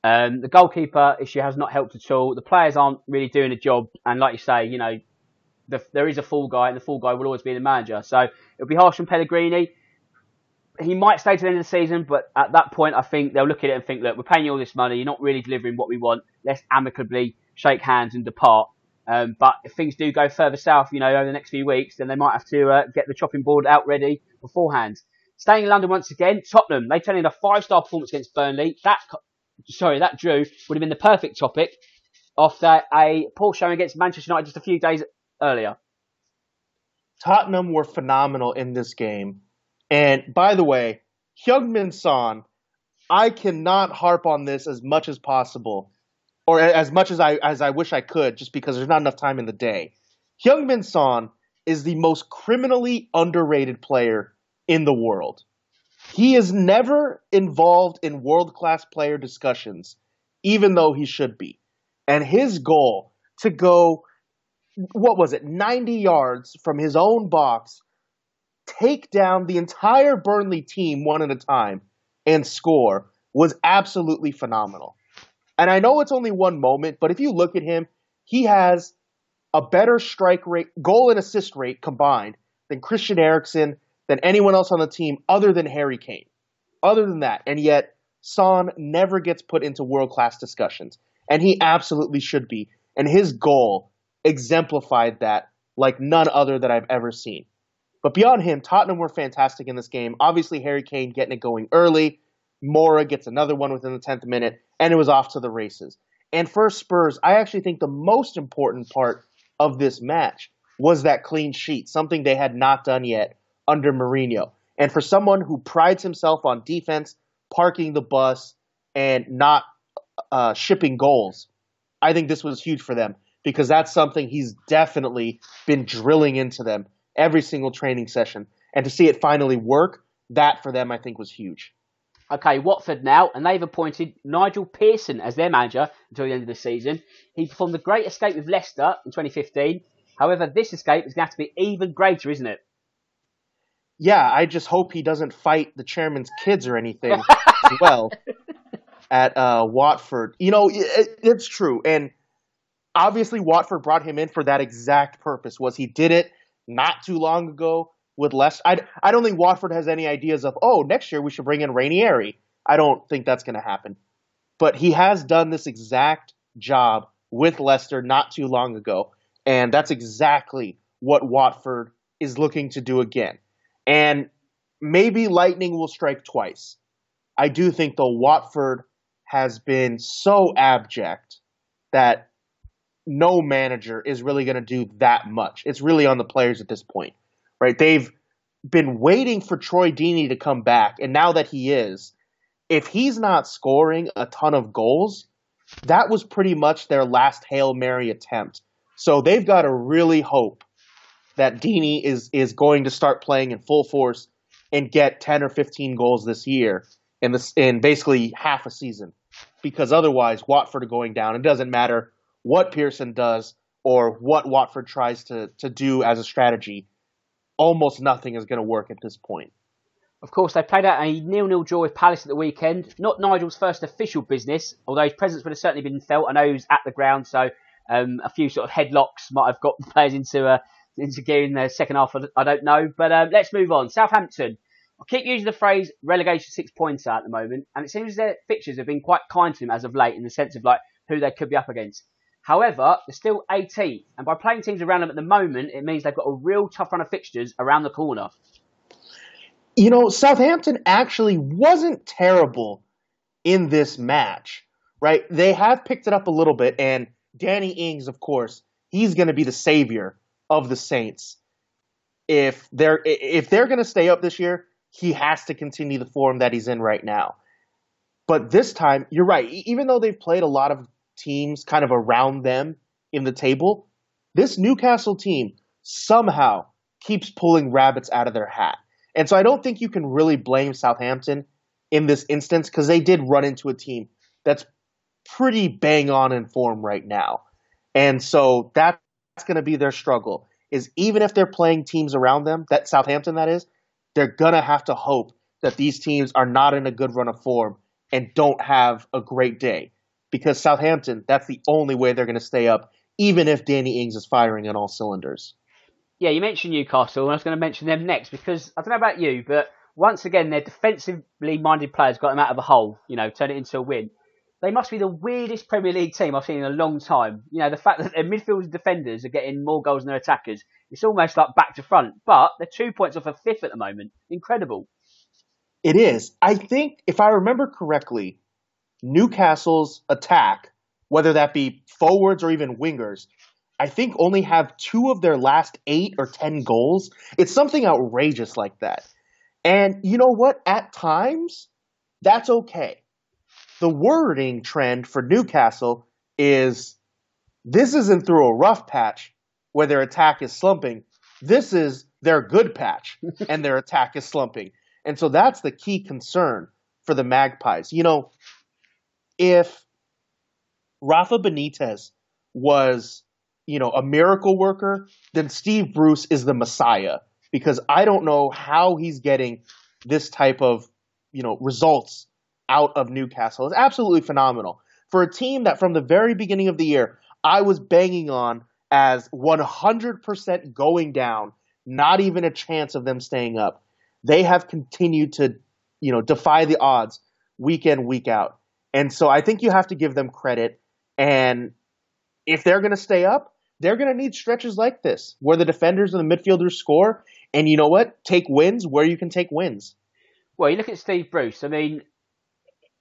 S2: Um, the goalkeeper issue has not helped at all. The players aren't really doing a job, and like you say, you know, the, there is a full guy, and the full guy will always be the manager. So it'll be harsh on Pellegrini. He might stay to the end of the season, but at that point, I think they'll look at it and think, look, we're paying you all this money. You're not really delivering what we want. Let's amicably shake hands and depart. Um, but if things do go further south, you know, over the next few weeks, then they might have to uh, get the chopping board out ready beforehand. Staying in London once again, Tottenham. They turned in a five-star performance against Burnley. That sorry, that drew would have been the perfect topic after a poor showing against Manchester United just a few days earlier.
S3: Tottenham were phenomenal in this game. And by the way, Heung-min Son, I cannot harp on this as much as possible, or as much as I as I wish I could, just because there's not enough time in the day. Heung-min Son is the most criminally underrated player in the world. He is never involved in world class player discussions, even though he should be. And his goal to go, what was it, 90 yards from his own box, take down the entire Burnley team one at a time, and score was absolutely phenomenal. And I know it's only one moment, but if you look at him, he has a better strike rate, goal and assist rate combined than Christian Eriksen than anyone else on the team other than Harry Kane. Other than that, and yet Son never gets put into world class discussions, and he absolutely should be. And his goal exemplified that like none other that I've ever seen. But beyond him, Tottenham were fantastic in this game. Obviously, Harry Kane getting it going early. Moura gets another one within the 10th minute, and it was off to the races. And for Spurs, I actually think the most important part of this match was that clean sheet, something they had not done yet under Mourinho. And for someone who prides himself on defense, parking the bus, and not uh, shipping goals, I think this was huge for them because that's something he's definitely been drilling into them every single training session. And to see it finally work, that for them, I think, was huge.
S2: Okay, Watford now, and they've appointed Nigel Pearson as their manager until the end of the season. He performed a great escape with Leicester in 2015. However, this escape is going to have to be even greater, isn't it?
S3: Yeah, I just hope he doesn't fight the chairman's kids or anything as well at uh, Watford. You know, it, it's true, and obviously Watford brought him in for that exact purpose. Was he did it not too long ago with less. I, I don't think Watford has any ideas of oh next year we should bring in Ranieri. I don't think that's going to happen. But he has done this exact job with Leicester not too long ago, and that's exactly what Watford is looking to do again. And maybe lightning will strike twice. I do think though Watford has been so abject that no manager is really going to do that much. It's really on the players at this point, right? They've been waiting for Troy Deeney to come back, and now that he is, if he's not scoring a ton of goals, that was pretty much their last Hail Mary attempt. So they've got to really hope that Deeney is is going to start playing in full force and get 10 or 15 goals this year in this in basically half a season. Because otherwise Watford are going down. It doesn't matter what Pearson does or what Watford tries to, to do as a strategy, almost nothing is going to work at this point.
S2: Of course, they played out a nil-nil draw with Palace at the weekend. Not Nigel's first official business, although his presence would have certainly been felt. I know he was at the ground, so um, a few sort of headlocks might have got the players into uh, into gear in the second half. I don't know, but um, let's move on. Southampton. I keep using the phrase relegation six pointer at the moment, and it seems their fixtures have been quite kind to them as of late in the sense of like who they could be up against. However, they're still 18th, and by playing teams around them at the moment, it means they've got a real tough run of fixtures around the corner.
S3: You know, Southampton actually wasn't terrible in this match, right? They have picked it up a little bit, and Danny Ings, of course, he's going to be the savior of the Saints. If they're if they're going to stay up this year, he has to continue the form that he's in right now. But this time, you're right. Even though they've played a lot of teams kind of around them in the table, this Newcastle team somehow keeps pulling rabbits out of their hat. And so I don't think you can really blame Southampton in this instance because they did run into a team that's pretty bang on in form right now. And so that's going to be their struggle is even if they're playing teams around them, that Southampton that is, they're going to have to hope that these teams are not in a good run of form and don't have a great day because Southampton, that's the only way they're going to stay up, even if Danny Ings is firing on all cylinders.
S2: Yeah, you mentioned Newcastle, and I was going to mention them next because I don't know about you, but once again, their defensively minded players got them out of a hole, you know, turn it into a win. They must be the weirdest Premier League team I've seen in a long time. You know, the fact that their midfielders and defenders are getting more goals than their attackers, it's almost like back to front. But they're two points off a fifth at the moment. Incredible.
S3: It is. I think, if I remember correctly, Newcastle's attack, whether that be forwards or even wingers, I think only have two of their last eight or ten goals. It's something outrageous like that. And you know what? At times, that's okay. The wording trend for Newcastle is this isn't through a rough patch where their attack is slumping. This is their good patch and their attack is slumping. And so that's the key concern for the Magpies. You know, if Rafa Benitez was, you know, a miracle worker, then Steve Bruce is the Messiah because I don't know how he's getting this type of, you know, results out of Newcastle. It's absolutely phenomenal for a team that from the very beginning of the year I was banging on as 100% going down, not even a chance of them staying up. They have continued to, you know, defy the odds week in, week out. And so I think you have to give them credit. And if they're going to stay up, they're going to need stretches like this where the defenders and the midfielders score. And you know what? Take wins where you can take wins.
S2: Well, you look at Steve Bruce. I mean,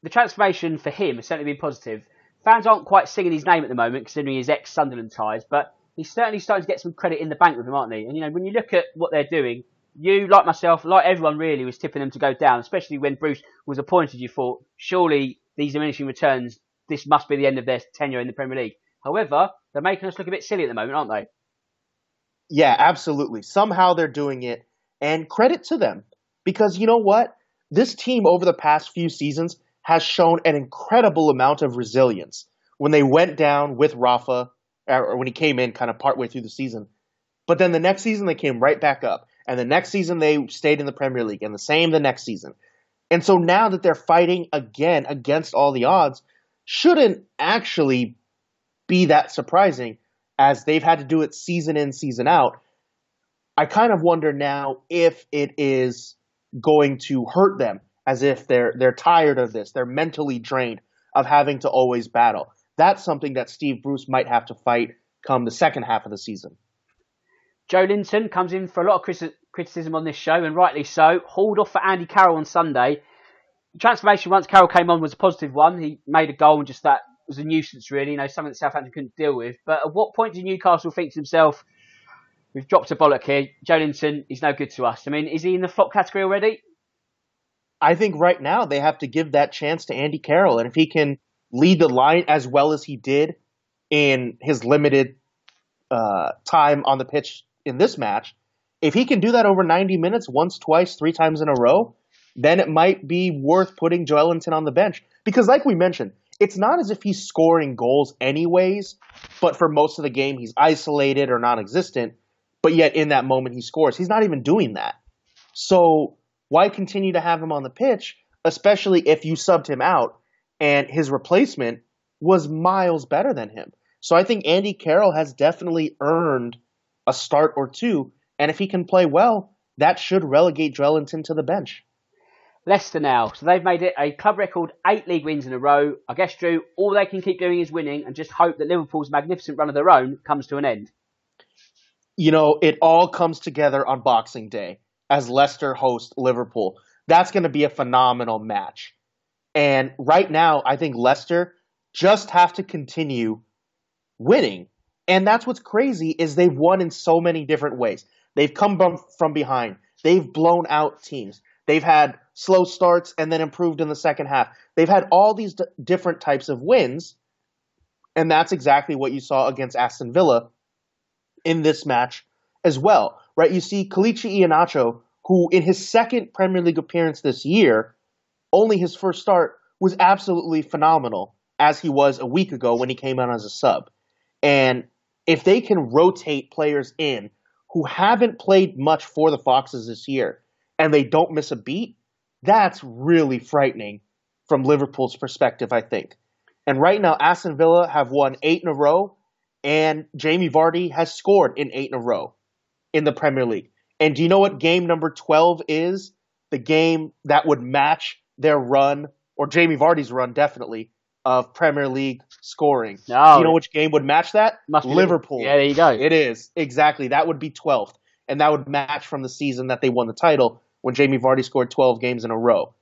S2: the transformation for him has certainly been positive. Fans aren't quite singing his name at the moment, considering his ex Sunderland ties, but he's certainly starting to get some credit in the bank with him, aren't they? And you know, when you look at what they're doing, you, like myself, like everyone really, was tipping them to go down, especially when Bruce was appointed. You thought, surely these diminishing returns, this must be the end of their tenure in the Premier League. However, they're making us look a bit silly at the moment, aren't they?
S3: Yeah, absolutely. Somehow they're doing it, and credit to them. Because you know what? This team over the past few seasons has shown an incredible amount of resilience. When they went down with Rafa, or when he came in kind of partway through the season, but then the next season they came right back up. And the next season they stayed in the Premier League, and the same the next season. And so now that they're fighting again against all the odds, shouldn't actually be that surprising as they've had to do it season in, season out. I kind of wonder now if it is going to hurt them as if they're they're tired of this, they're mentally drained of having to always battle. That's something that Steve Bruce might have to fight come the second half of the season.
S2: Joelinton comes in for a lot of criticism on this show, and rightly so. Hauled off for Andy Carroll on Sunday. The transformation once Carroll came on was a positive one. He made a goal, and just that was a nuisance, really. You know, something that Southampton couldn't deal with. But at what point did Newcastle think to himself, "We've dropped a bollock here. Joelinton is no good to us." I mean, is he in the flop category already?
S3: I think right now they have to give that chance to Andy Carroll, and if he can lead the line as well as he did in his limited uh, time on the pitch in this match, if he can do that over 90 minutes once, twice, three times in a row, then it might be worth putting Joelinton on the bench. Because, like we mentioned, it's not as if he's scoring goals anyways, but for most of the game he's isolated or non existent, but yet in that moment he scores. He's not even doing that. So why continue to have him on the pitch, especially if you subbed him out and his replacement was miles better than him? So I think Andy Carroll has definitely earned a start or two. And if he can play well, that should relegate Joelinton to the bench.
S2: Leicester now. So they've made it a club record eight league wins in a row. I guess, Drew, all they can keep doing is winning and just hope that Liverpool's magnificent run of their own comes to an end.
S3: You know, it all comes together on Boxing Day as Leicester host Liverpool. That's going to be a phenomenal match. And right now, I think Leicester just have to continue winning and that's what's crazy is they've won in so many different ways. They've come from behind. They've blown out teams. They've had slow starts and then improved in the second half. They've had all these d- different types of wins, and that's exactly what you saw against Aston Villa in this match as well, right? You see Kelechi Iheanacho, who in his second Premier League appearance this year, only his first start, was absolutely phenomenal as he was a week ago when he came out as a sub. And if they can rotate players in who haven't played much for the Foxes this year and they don't miss a beat, that's really frightening from Liverpool's perspective, I think. And right now, Aston Villa have won eight in a row, and Jamie Vardy has scored in eight in a row in the Premier League. And do you know what game number 12 is? The game that would match their run, or Jamie Vardy's run, definitely, of Premier League scoring.
S2: No.
S3: Do you know which game would match that?
S2: Must
S3: Liverpool.
S2: Yeah, there you go.
S3: It is. Exactly. That would be 12th. And that would match from the season that they won the title when Jamie Vardy scored 12 games in a row.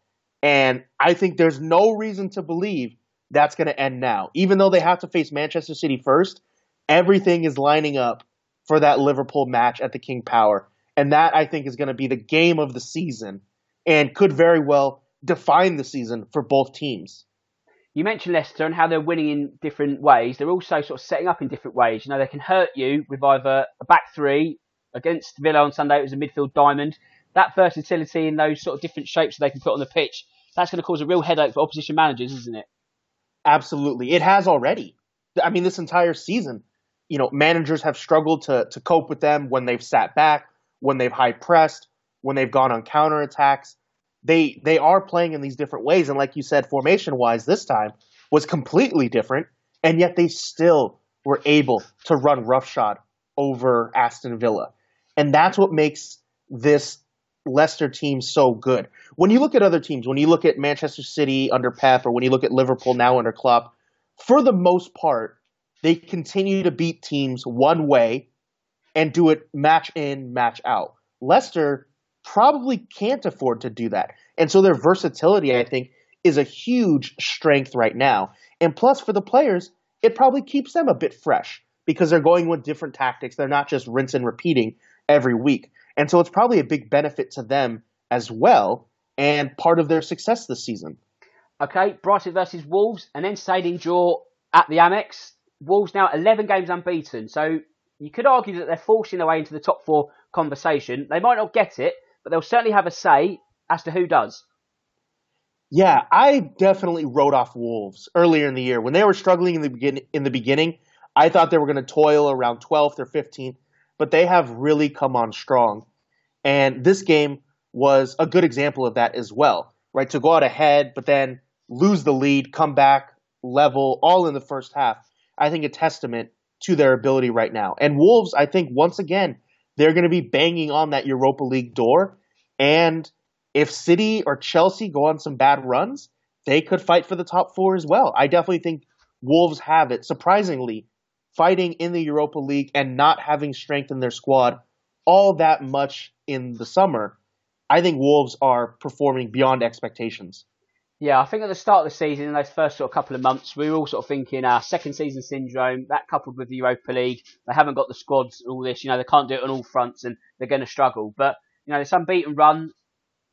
S3: And I think there's no reason to believe that's going to end now. Even though they have to face Manchester City first, everything is lining up for that Liverpool match at the King Power. And that, I think, is going to be the game of the season and could very well define the season for both teams
S2: you mentioned Leicester and how they're winning in different ways. They're also sort of setting up in different ways. You know, they can hurt you with either a back three against Villa on Sunday. It was a midfield diamond. That versatility in those sort of different shapes that they can put on the pitch, that's going to cause a real headache for opposition managers, isn't it?
S3: Absolutely, it has already. I mean, this entire season, you know, managers have struggled to to cope with them when they've sat back, when they've high pressed, when they've gone on counter attacks they they are playing in these different ways, and like you said, formation wise, this time was completely different, and yet they still were able to run roughshod over Aston Villa, and that's what makes this Leicester team so good. When you look at other teams, when you look at Manchester City under Pep, or when you look at Liverpool now under Klopp, for the most part, they continue to beat teams one way and do it match in, match out. Leicester probably can't afford to do that. And so their versatility, I think, is a huge strength right now. And plus, for the players, it probably keeps them a bit fresh because they're going with different tactics. They're not just rinse and repeating every week. And so it's probably a big benefit to them as well and part of their success this season.
S2: Okay, Brighton versus Wolves, and then entertaining draw at the Amex. Wolves now 11 games unbeaten. So you could argue that they're forcing their way into the top four conversation. They might not get it, but they'll certainly have a say as to who does.
S3: Yeah, I definitely wrote off Wolves earlier in the year when they were struggling in the begin in the beginning. I thought they were going to toil around 12th or 15th, but they have really come on strong. And this game was a good example of that as well, right? To go out ahead, but then lose the lead, come back, level, all in the first half. I think a testament to their ability right now. And Wolves, I think once again, they're going to be banging on that Europa League door. And if City or Chelsea go on some bad runs, they could fight for the top four as well. I definitely think Wolves have it. Surprisingly, fighting in the Europa League and not having strength in their squad all that much in the summer, I think Wolves are performing beyond expectations.
S2: Yeah, I think at the start of the season, in those first sort of couple of months, we were all sort of thinking our uh, second season syndrome, that coupled with the Europa League, they haven't got the squads, all this, you know, they can't do it on all fronts and they're going to struggle. But, you know, this unbeaten run,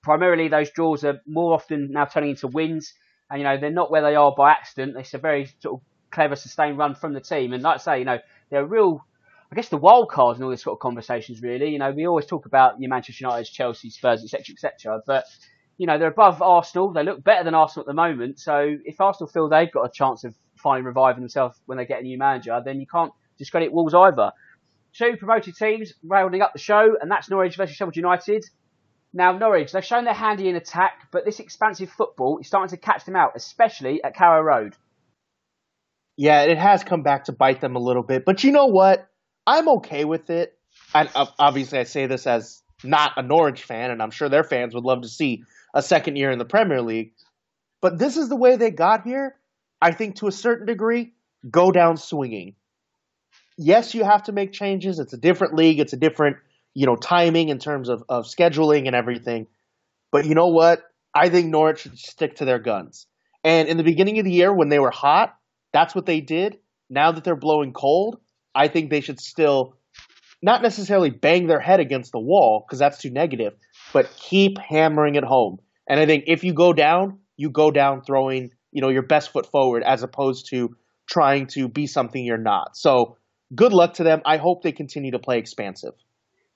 S2: primarily those draws are more often now turning into wins. And, you know, they're not where they are by accident. It's a very sort of clever, sustained run from the team. And like I say, you know, they're real, I guess, the wild cards in all this sort of conversations, really. You know, we always talk about your Manchester United, Chelsea, Spurs, etc., etc. But, you know, they're above Arsenal. They look better than Arsenal at the moment. So if Arsenal feel they've got a chance of finally reviving themselves when they get a new manager, then you can't discredit Wolves either. Two promoted teams rounding up the show, and that's Norwich versus Sheffield United. Now, Norwich, they've shown they're handy in attack, but this expansive football is starting to catch them out, especially at Carrow Road.
S3: Yeah, it has come back to bite them a little bit. But you know what? I'm okay with it. And uh, obviously, I say this as not a Norwich fan, and I'm sure their fans would love to see a second year in the Premier League. But this is the way they got here. I think to a certain degree, go down swinging. Yes, you have to make changes. It's a different league. It's a different, you know, timing in terms of, of scheduling and everything. But you know what? I think Norwich should stick to their guns. And in the beginning of the year, when they were hot, that's what they did. Now that they're blowing cold, I think they should still not necessarily bang their head against the wall because that's too negative, but keep hammering it home. And I think if you go down, you go down throwing, you know, your best foot forward as opposed to trying to be something you're not. So good luck to them. I hope they continue to play expansive.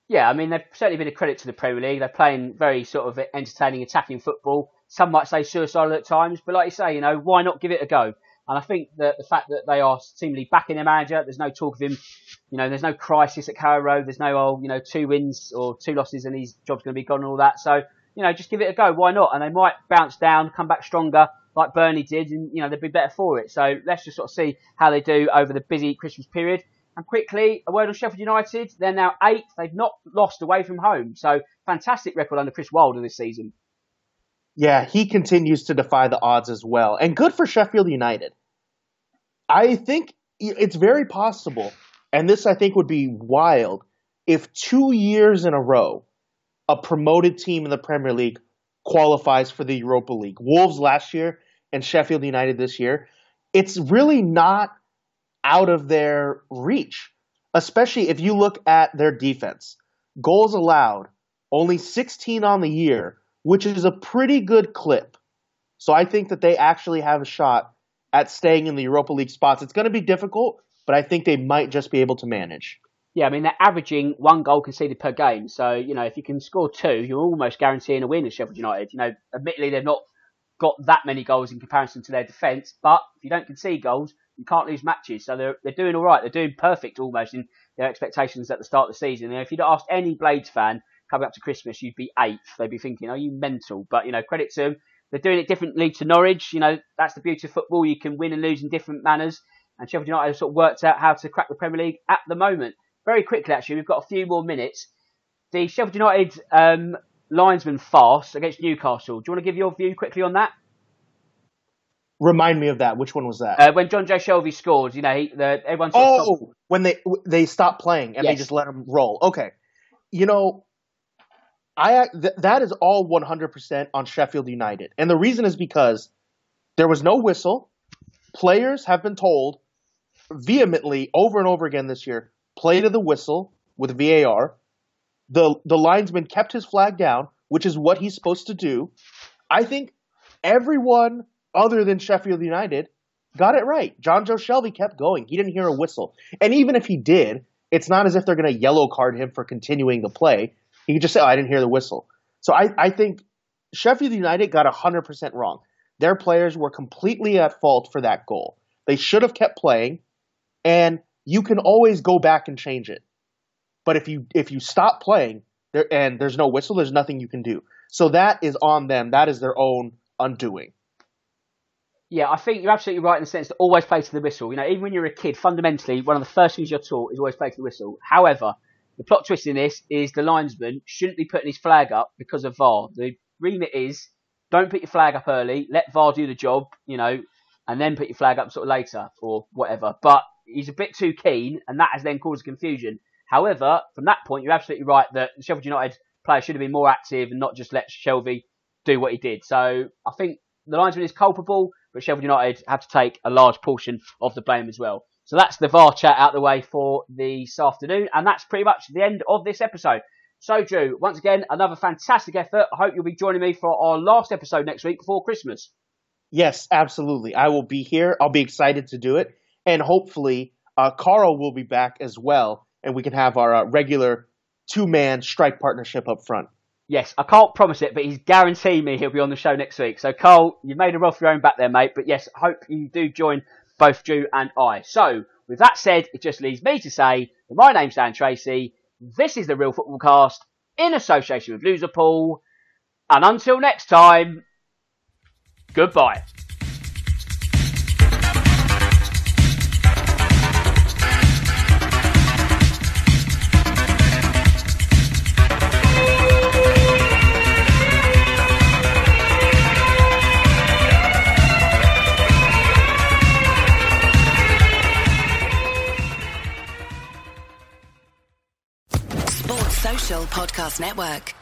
S2: Yeah, I mean, they've certainly been a credit to the Premier League. They're playing very sort of entertaining, attacking football. Some might say suicidal at times, but like you say, you know, why not give it a go? And I think that the fact that they are seemingly backing their manager, there's no talk of him, you know, there's no crisis at Carrow Road, there's no, oh, you know, two wins or two losses and his job's going to be gone and all that. So, you know, just give it a go. Why not? And they might bounce down, come back stronger like Burnley did, and, you know, they'd be better for it. So let's just sort of see how they do over the busy Christmas period. And quickly, a word on Sheffield United. They're now eighth. They've not lost away from home. So fantastic record under Chris Wilder this season.
S3: Yeah, he continues to defy the odds as well. And good for Sheffield United. I think it's very possible, and this I think would be wild, if two years in a row a promoted team in the Premier League qualifies for the Europa League. Wolves last year and Sheffield United this year. It's really not out of their reach, especially if you look at their defense. Goals allowed, only 16 on the year, which is a pretty good clip. So I think that they actually have a shot at staying in the Europa League spots. It's going to be difficult, but I think they might just be able to manage.
S2: Yeah, I mean they're averaging one goal conceded per game. So you know if you can score two, you're almost guaranteeing a win at Sheffield United. You know, admittedly they've not got that many goals in comparison to their defence, but if you don't concede goals, you can't lose matches. So they're they're doing all right. They're doing perfect almost in their expectations at the start of the season. Know, if you'd asked any Blades fan coming up to Christmas, you'd be eighth. They'd be thinking, "Are you mental?" But you know, credit to them. They're doing it differently to Norwich. You know, that's the beauty of football. You can win and lose in different manners. And Sheffield United have sort of worked out how to crack the Premier League at the moment. Very quickly, actually, we've got a few more minutes. The Sheffield United um, linesman fast against Newcastle. Do you want to give your view quickly on that?
S3: Remind me of that. Which one was that?
S2: Uh, when Jonjo Shelvey scored, you know, he, the, everyone.
S3: oh, when they they stopped playing and
S2: Yes.
S3: they just let him roll. Okay, you know, I th- that is all 100% on Sheffield United, and the reason is because there was no whistle. Players have been told vehemently over and over again this year, play to the whistle with VAR. The the linesman kept his flag down, which is what he's supposed to do. I think everyone other than Sheffield United got it right. Jonjo Shelvey kept going. He didn't hear a whistle. And even if he did, it's not as if they're going to yellow card him for continuing the play. He just say, oh, I didn't hear the whistle. So I, I think Sheffield United got 100% wrong. Their players were completely at fault for that goal. They should have kept playing, and you can always go back and change it. But if you if you stop playing there and there's no whistle, there's nothing you can do. So that is on them. That is their own undoing.
S2: Yeah, I think you're absolutely right in the sense that always play to the whistle. You know, even when you're a kid, fundamentally, one of the first things you're taught is always play to the whistle. However, the plot twist in this is the linesman shouldn't be putting his flag up because of VAR. The remit is don't put your flag up early, let VAR do the job, you know, and then put your flag up sort of later or whatever. But he's a bit too keen, and that has then caused confusion. However, from that point, you're absolutely right that the Sheffield United player should have been more active and not just let Shelvey do what he did. So I think the linesman is culpable, but Sheffield United have to take a large portion of the blame as well. So that's the VAR chat out the way for this afternoon, and that's pretty much the end of this episode. So, Drew, once again, another fantastic effort. I hope you'll be joining me for our last episode next week before Christmas.
S3: Yes, absolutely. I will be here. I'll be excited to do it, and hopefully, uh, Karl will be back as well, and we can have our uh, regular two-man strike partnership up front.
S2: Yes, I can't promise it, but he's guaranteed me he'll be on the show next week. So, Karl, you've made a for your own back there, mate. But yes, hope you do join both Drew and I. So, with that said, it just leaves me to say my name's Dan Tracy. This is the Real Football Cast in association with Loserpool. And until next time, goodbye.
S1: Podcast Network.